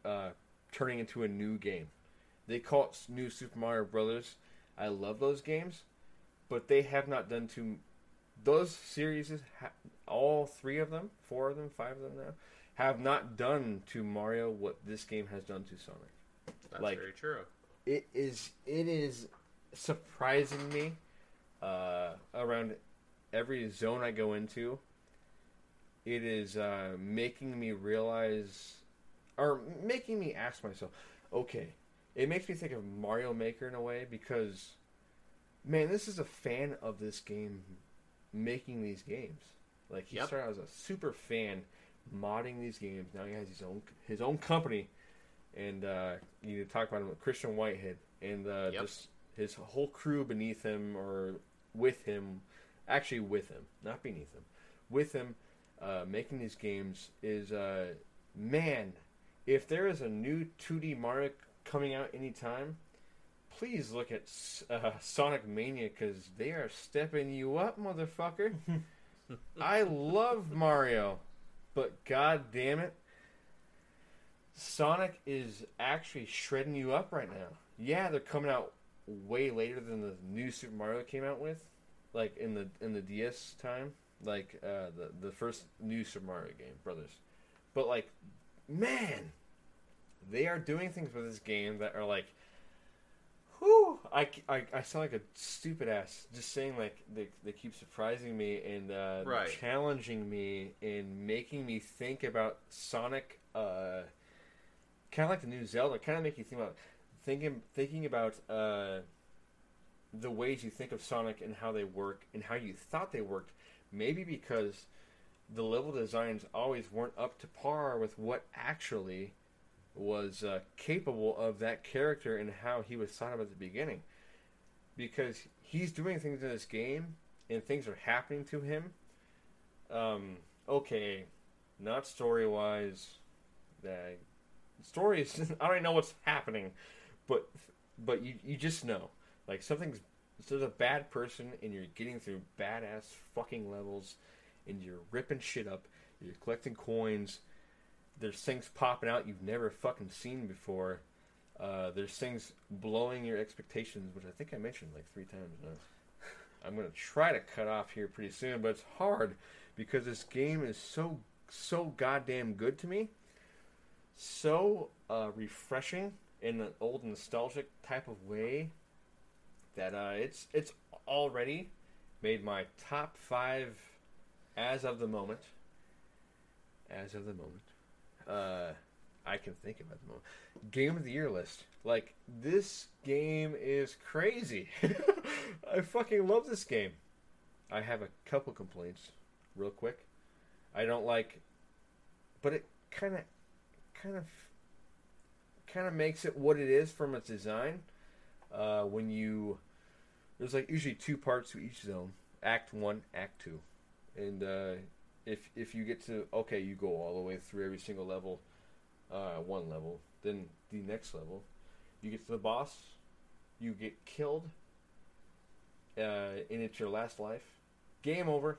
uh, turning into a new game. They call it New Super Mario Brothers. I love those games, but they have not done to those series. All three of them, four of them, five of them now, have not done to Mario what this game has done to Sonic That's Like- very true. it is it is surprising me uh, around every zone I go into. It is uh, making me realize, or making me ask myself, okay, it makes me think of Mario Maker in a way because, man, this is a fan of this game making these games. Like he Yep. started as a super fan modding these games. Now he has his own his own company and uh, you need to talk about him with Christian Whitehead and uh, Yep. just his whole crew beneath him or with him, actually with him, not beneath him, with him, uh, making these games is uh, man. If there is a new 2D Mario coming out anytime, please look at uh, Sonic Mania because they are stepping you up, motherfucker. I love Mario, but god damn it, Sonic is actually shredding you up right now. Yeah, they're coming out way later than the new Super Mario came out with, like in the in the DS time, like uh, the the first new Super Mario game, Brothers. But like, man, they are doing things with this game that are like, whew, I, I, I sound like a stupid ass just saying like they, they keep surprising me and uh, Right. challenging me and making me think about Sonic. Uh, kind of like the new Zelda, kind of make you think about thinking thinking about uh, the ways you think of Sonic and how they work and how you thought they worked. Maybe because the level designs always weren't up to par with what actually was uh, capable of that character and how he was thought of at the beginning. Because he's doing things in this game and things are happening to him. Um, okay, not story wise. The story is I don't even know what's happening, but but you you just know like something's there's a bad person and you're getting through badass fucking levels and you're ripping shit up. You're collecting coins. There's things popping out you've never fucking seen before. Uh, there's things blowing your expectations, which I think I mentioned like three times now. I'm gonna try to cut off here pretty soon, but it's hard because this game is so so goddamn good to me so uh, refreshing in an old nostalgic type of way that uh, it's it's already made my top five as of the moment. As of the moment, uh, I can think of at the moment. Game of the year list. Like this game is crazy. I fucking love this game. I have a couple complaints, real quick. I don't like, but it kind of kind of kind of makes it what it is from its design. Uh, when you there's like usually two parts to each zone, Act One, Act Two, and uh, if if you get to okay, you go all the way through every single level, uh, one level, then the next level, you get to the boss, you get killed, uh, and it's your last life, game over,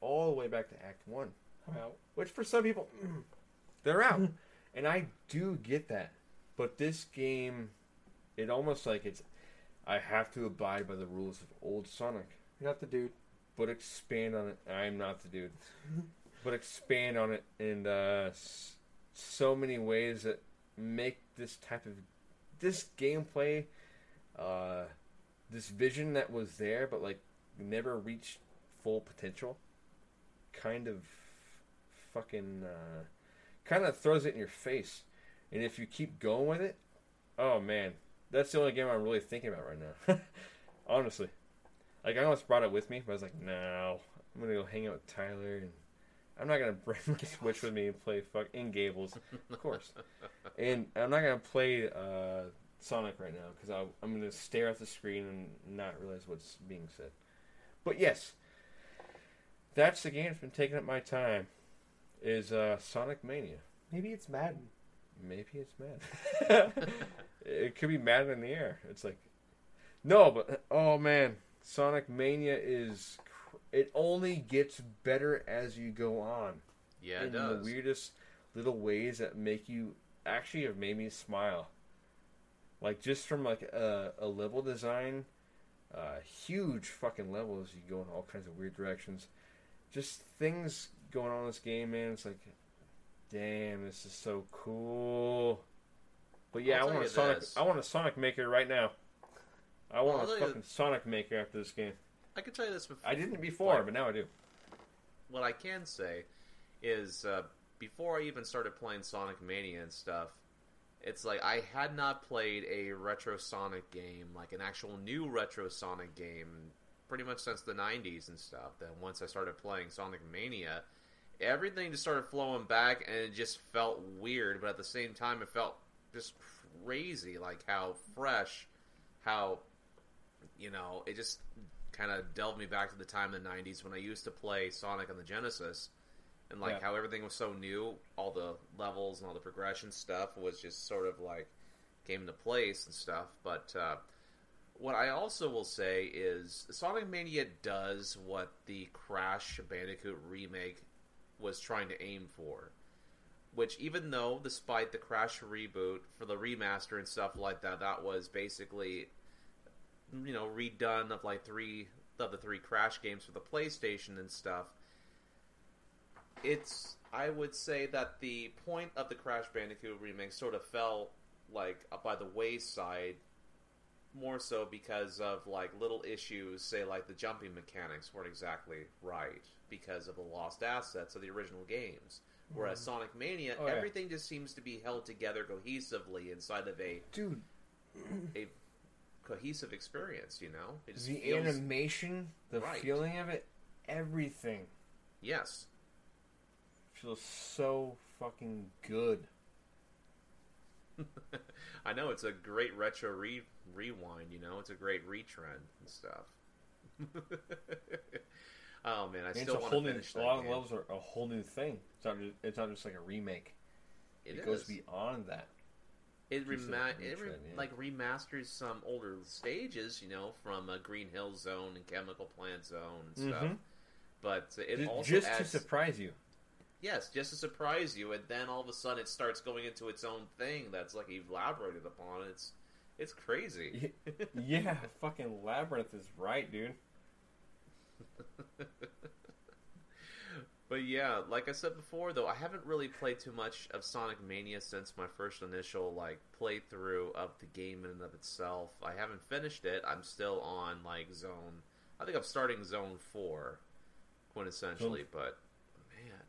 all the way back to Act One Wow. which for some people they're out And I do get that. But this game, it almost like it's. I have to abide by the rules of old Sonic, You're not the dude. But expand on it. I'm not the dude. but expand on it in uh, so many ways that make this type of. This gameplay, uh, this vision that was there, but like never reached full potential, kind of fucking. Uh, kind of throws it in your face. And if you keep going with it, oh man, that's the only game I'm really thinking about right now. Honestly, like I almost brought it with me, but I was like, no, I'm gonna go hang out with Tyler, and I'm not gonna bring my Switch with me and play fuck in Gables, of course. and I'm not gonna play uh, Sonic right now because I'm gonna stare at the screen and not realize what's being said. But yes, that's the game that's been taking up my time. Is uh, Sonic Mania. Maybe it's Madden. Maybe it's mad. it could be mad in the air. It's like, no, but oh man, Sonic Mania is. cr- It only gets better as you go on. Yeah, it in does. the weirdest little ways that make you actually have made me smile. Like just from like a, a level design, uh, huge fucking levels. You go in all kinds of weird directions. Just things going on in this game, man. It's like, damn, this is so cool. But yeah, I'll I want a Sonic. this. I want a Sonic Maker right now. I want I'll a tell you- fucking Sonic Maker after this game. I can tell you this before. I didn't before, Like- but now I do. what I can say is uh, before I even started playing Sonic Mania and stuff, it's like I had not played a retro Sonic game, like an actual new retro Sonic game, pretty much since the '90s and stuff. Then once I started playing Sonic Mania, everything just started flowing back, and it just felt weird, but at the same time, it felt just crazy, like how fresh, how you know, it just kind of delved me back to the time in the 90s when I used to play Sonic on the Genesis. And like Yeah. how everything was so new, all the levels and all the progression stuff was just sort of like came into place and stuff. But uh, what I also will say is Sonic Mania does what the Crash Bandicoot remake was trying to aim for. Which, even though, despite the Crash reboot for the remaster and stuff like that, that was basically you know redone of like three of the three crash games for the playstation and stuff it's i would say that the point of the crash bandicoot remake sort of fell like by the wayside more so because of like little issues say like the jumping mechanics weren't exactly right because of the lost assets of the original games. Whereas mm. sonic mania Oh, yeah. everything just seems to be held together cohesively inside of a Dude, a cohesive experience. You know, it just the feels animation, the right. feeling of it, everything yes. feels so fucking good. I know it's a great retro re- rewind. You know, it's a great retrend and stuff. oh man, I And it's still a want whole to new. finish A that lot of levels are a whole new thing. It's not. Just, it's not just like a remake. It, It goes beyond that. It, rema- it re- yeah. like remasters some older stages, you know, from uh, Green Hill Zone and Chemical Plant Zone and stuff. Mhm. But it Ju- also just to surprise you. yes, just to surprise you, and then all of a sudden it starts going into its own thing that's like elaborated upon. It's it's crazy. yeah, fucking labyrinth is right, dude. But yeah, like I said before, though, I haven't really played too much of Sonic Mania since my first initial like playthrough of the game in and of itself. I haven't finished it. I'm still on like zone. I think I'm starting zone four, quintessentially. But man,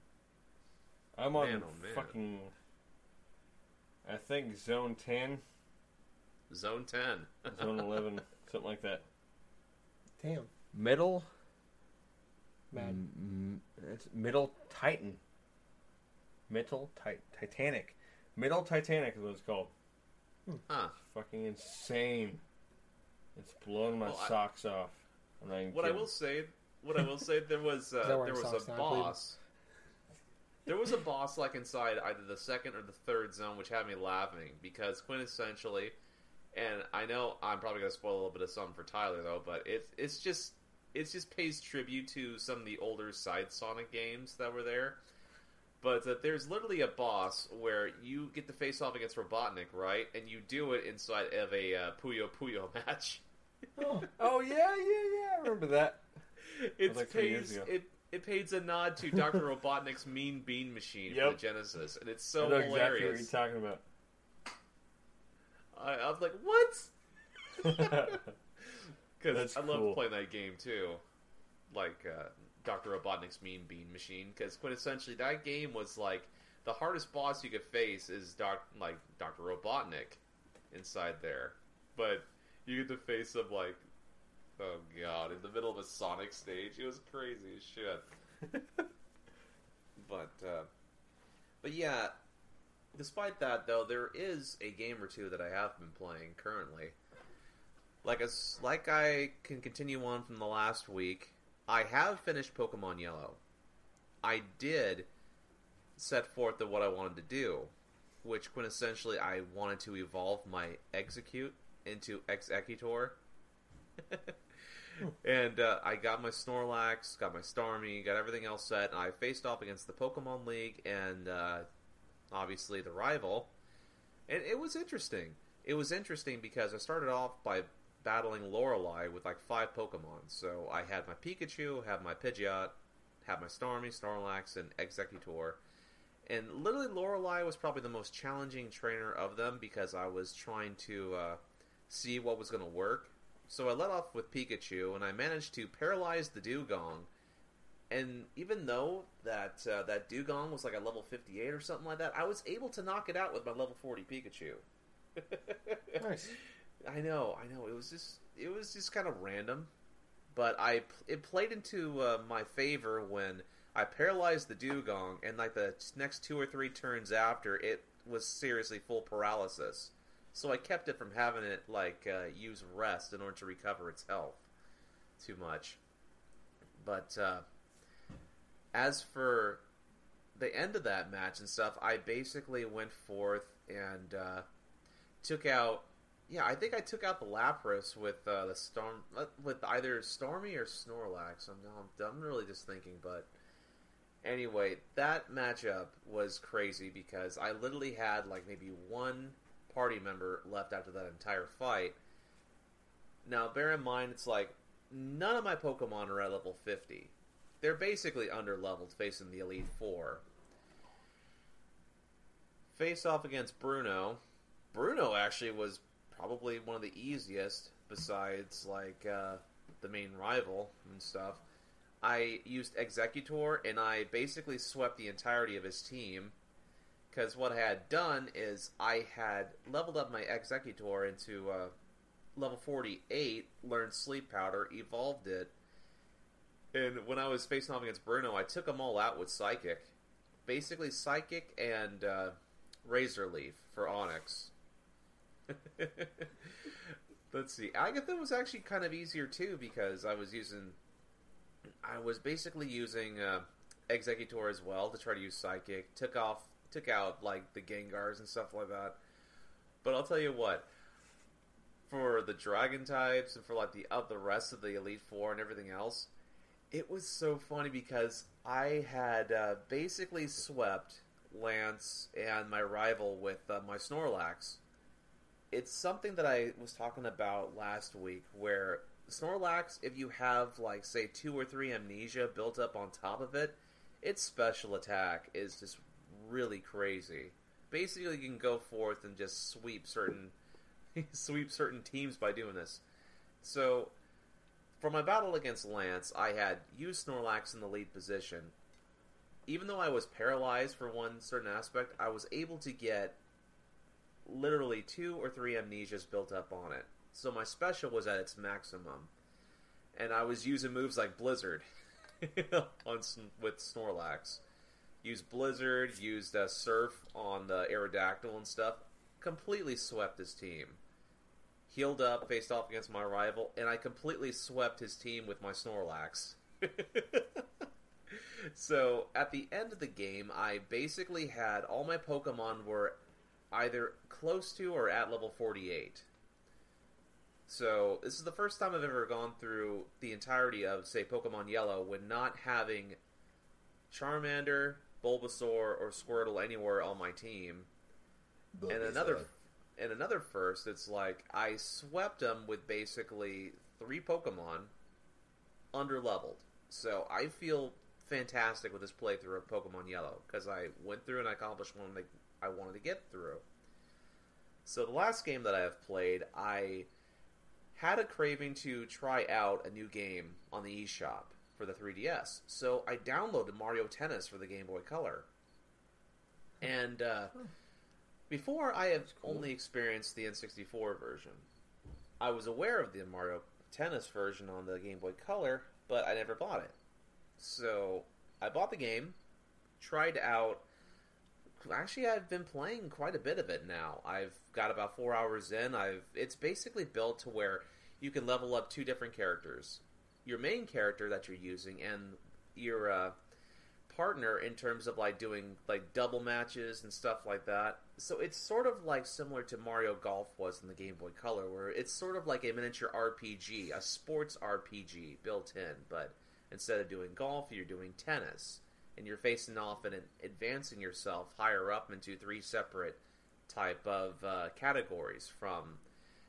I'm on Man, oh, man. fucking. I think zone ten, zone ten. zone eleven, something like that. Damn. Middle. Mad. Mm, it's middle Titan. Middle ti- Titanic. Middle Titanic is what it's called. huh. Fucking insane. It's blowing my Well, I- socks off. I'm not even What I kidding. will say, what I will say, there was that uh, there was socks a now, please? boss. There was a boss like inside either the second or the third zone, which had me laughing because quintessentially, and I know I'm probably gonna spoil a little bit of something for Tyler though, but it's it's just it's just pays tribute to some of the older side Sonic games that were there. But uh, there's literally a boss where you get to face off against Robotnik, right? And you do it inside of a uh, Puyo Puyo match. Oh yeah, yeah, yeah. I remember that. It like pays it it pays a nod to Doctor Robotnik's Mean Bean Machine for Yep. the Genesis, and it's I so know exactly what hilarious. you're talking about. I, I was like, what? Because I love cool. playing that game too, like uh, Doctor Robotnik's Mean Bean Machine. Because quintessentially, that game was like the hardest boss you could face is Doc, like Doctor Robotnik inside there, but you get to face him like, oh god, in the middle of a Sonic stage. It was crazy as shit. but uh, but yeah, despite that though, there is a game or two that I have been playing currently. Like as like I can continue on from the last week, I have finished Pokemon Yellow. I did set forth the what I wanted to do, which quintessentially I wanted to evolve my Exeggcute into Exeggutor. and uh, I got my Snorlax, got my Starmie, got everything else set, and I faced off against the Pokemon League and uh, obviously the rival. And it was interesting. It was interesting because I started off by battling Lorelei with like five Pokemon. So I had my Pikachu, had my Pidgeot, had my Starmie, Snorlax, and Exeggutor. And literally, Lorelei was probably the most challenging trainer of them because I was trying to uh, see what was going to work. So I let off with Pikachu, and I managed to paralyze the Dewgong. And even though that uh, that Dewgong was like a level 58 or something like that, I was able to knock it out with my level 40 Pikachu. Nice. I know, I know. It was just it was just kind of random, but I it played into uh, my favor when I paralyzed the Dewgong, and like the next two or three turns after, it was seriously full paralysis. So I kept it from having it like uh, use rest in order to recover its health too much. But uh, as for the end of that match and stuff, I basically went forth and uh, took out. Yeah, I think I took out the Lapras with uh, the storm uh, with either Starmie or Snorlax. I'm, I'm I'm really just thinking, but anyway, that matchup was crazy because I literally had like maybe one party member left after that entire fight. Now, bear in mind, it's like none of my Pokemon are at level 50. They're basically under leveled facing the Elite Four. Face off against Bruno. Bruno actually was probably one of the easiest, besides like uh, the main rival and stuff. I used Exeggutor and I basically swept the entirety of his team. Because what I had done is I had leveled up my Exeggutor into uh, level 48, learned Sleep Powder, evolved it, and when I was facing off against Bruno, I took them all out with Psychic. Basically, Psychic and uh, Razor Leaf for Onix. Let's see. Agatha was actually kind of easier too because I was using. I was basically using uh, Exeggutor as well to try to use Psychic. Took off, took out like the Gengars and stuff like that. But I'll tell you what. For the Dragon types and for like the uh, the rest of the Elite Four and everything else, it was so funny because I had uh, basically swept Lance and my rival with uh, my Snorlax. It's something that I was talking about last week where Snorlax, if you have like say two or three amnesia built up on top of it, its special attack is just really crazy. Basically, you can go forth and just sweep certain sweep certain teams by doing this. So, for my battle against Lance, I had used Snorlax in the lead position. Even though I was paralyzed for one certain aspect, I was able to get literally two or three amnesias built up on it. So my special was at its maximum. And I was using moves like Blizzard on with Snorlax. Used Blizzard, used uh, Surf on the Aerodactyl and stuff. Completely swept his team. Healed up, faced off against my rival, and I completely swept his team with my Snorlax. so at the end of the game, I basically had all my Pokemon were either close to or at level 48. So this is the first time I've ever gone through the entirety of, say, Pokemon Yellow when not having Charmander, Bulbasaur or Squirtle anywhere on my team. and another and another first, it's like I swept them with basically three Pokemon under leveled. So I feel fantastic with this playthrough of Pokemon Yellow because I went through and I accomplished one that I wanted to get through. So the last game that I have played, I had a craving to try out a new game on the eShop for the 3DS. So I downloaded Mario Tennis for the Game Boy Color. And uh, before I have only experienced the N64 version. I was aware of the Mario Tennis version on the Game Boy Color, but I never bought it. So I bought the game, tried out. Actually, I've been playing quite a bit of it now. I've got about four hours in. I've it's basically built to where you can level up two different characters, your main character that you're using, and your uh, partner in terms of like doing like double matches and stuff like that. So it's sort of like similar to Mario Golf was in the Game Boy Color, where it's sort of like a miniature RPG, a sports RPG built in, but instead of doing golf, you're doing tennis, and you're facing off and advancing yourself higher up into three separate type of uh, categories from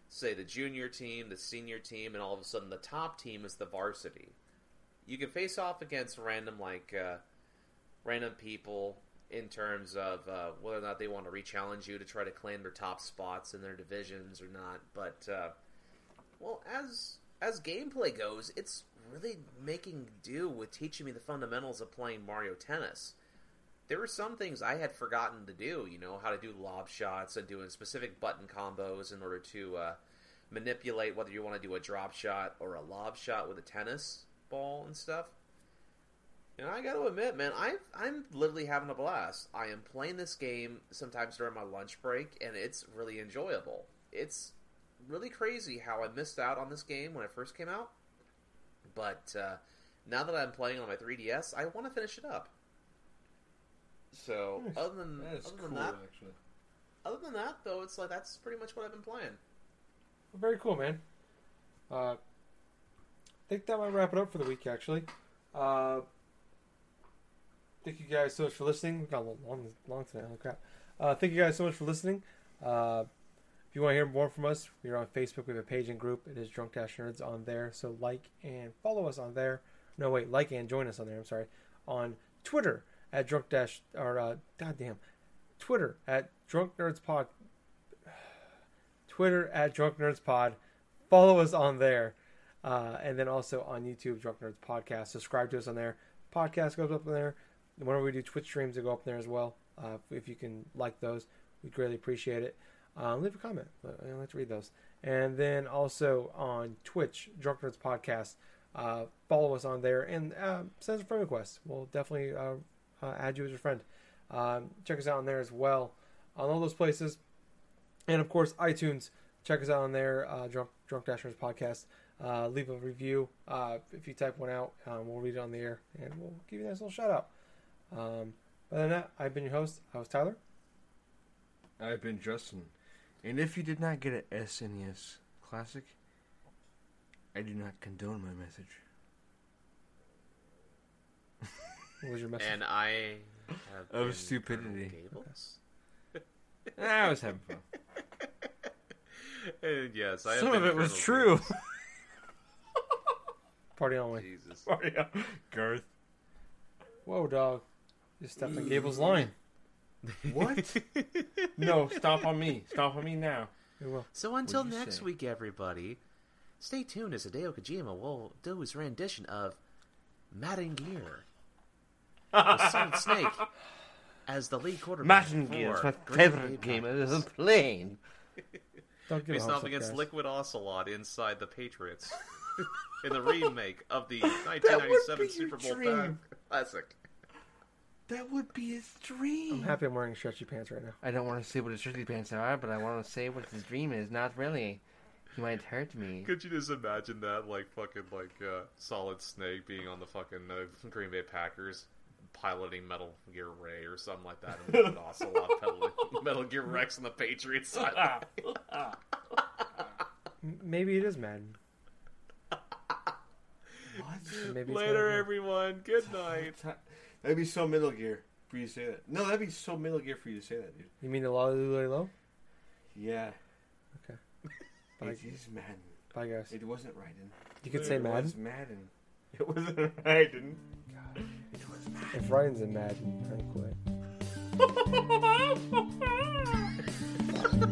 say the junior team, the senior team, and all of a sudden the top team is the varsity. You can face off against random like uh, random people in terms of uh, whether or not they want to re-challenge you to try to claim their top spots in their divisions or not. But uh, well, as as gameplay goes, it's really making do with teaching me the fundamentals of playing Mario Tennis. There were some things I had forgotten to do, you know, how to do lob shots and doing specific button combos in order to uh, manipulate whether you want to do a drop shot or a lob shot with a tennis ball and stuff. And I got to admit, man, I I'm literally having a blast. I am playing this game sometimes during my lunch break, and it's really enjoyable. It's really crazy how I missed out on this game when it first came out, but uh, now that I'm playing on my 3DS, I want to finish it up. So Nice. other than That other cool, than that, actually. other than that though, it's like that's pretty much what I've been playing. Very cool, man. Uh, I think that might wrap it up for the week, actually. Uh, thank you guys so much for listening. We got a little long, long tonight. Holy crap. Uh, thank you guys so much for listening. If you want to hear more from us, we're on Facebook. We have a page and group. It is Drunk Dash Nerds on there. So like and follow us on there. No, wait, like and join us on there. I'm sorry. On Twitter at Drunk Dash, or uh, goddamn, Twitter at Drunk Nerds Pod. Twitter at Drunk Nerds Pod. Follow us on there. Uh, and then also on YouTube, Drunk Nerds Podcast. Subscribe to us on there. Podcast goes up on there. Whenever we do Twitch streams, they go up there as well. Uh, if you can like those, we'd greatly appreciate it. Um, leave a comment. I like to read those. And then also on Twitch, Drunk Nerds Podcast. Uh, follow us on there and uh, send us a friend request. We'll definitely uh, uh, add you as a friend. Um, check us out on there as well on all those places. And of course, iTunes. Check us out on there, uh, Drunk Drunk podcast. Uh, leave a review. If you type one out, um, we'll read it on the air and we'll give you a nice little shout out. Um, other than that, I've been your host. I was Tyler. I've been Justin. And if you did not get an SNES Classic, I do not condone my message. What was your message? And I have Of stupidity. Colonel Gables. I was having fun. And yes, I have Some been of it was Colonel true. Gables. Party on way. Jesus. Mario. Garth. Whoa, dog. You stepped on Gable's line. What? no, stop on me. Stop on me now. So until What'd you next say? week, everybody, stay tuned as Hideo Kojima will do his rendition of Madden Gear with Solid Snake as the lead quarterback. Madden Gear is for my Green favorite Bay game. It Packers. is playing. Don't give Facing off against guys. Liquid Ocelot inside the Patriots in the remake of the 1997 Super Bowl dream. Classic. That would be his dream. I'm happy I'm wearing stretchy pants right now. I don't want to say what his stretchy pants are, but I want to say what his dream is. Not really. He might hurt me. Could you just imagine that, like fucking like uh, Solid Snake being on the fucking uh, Green Bay Packers, piloting Metal Gear Ray or something like that, and Liquid Ocelot pedaling Metal Gear Rex on the Patriots side. Maybe it is Madden. Maybe Later, Madden. everyone. Good night. That'd be so Middle Gear. for you to say that. No, that'd be so Metal Gear for you to say that, dude. You mean the Lolly Low? Yeah. Okay. Bye. It is Madden. Bye, guys. It wasn't Raiden. You could say Madden. it was Madden. It wasn't Raiden. If Ryan's in Madden, I quit.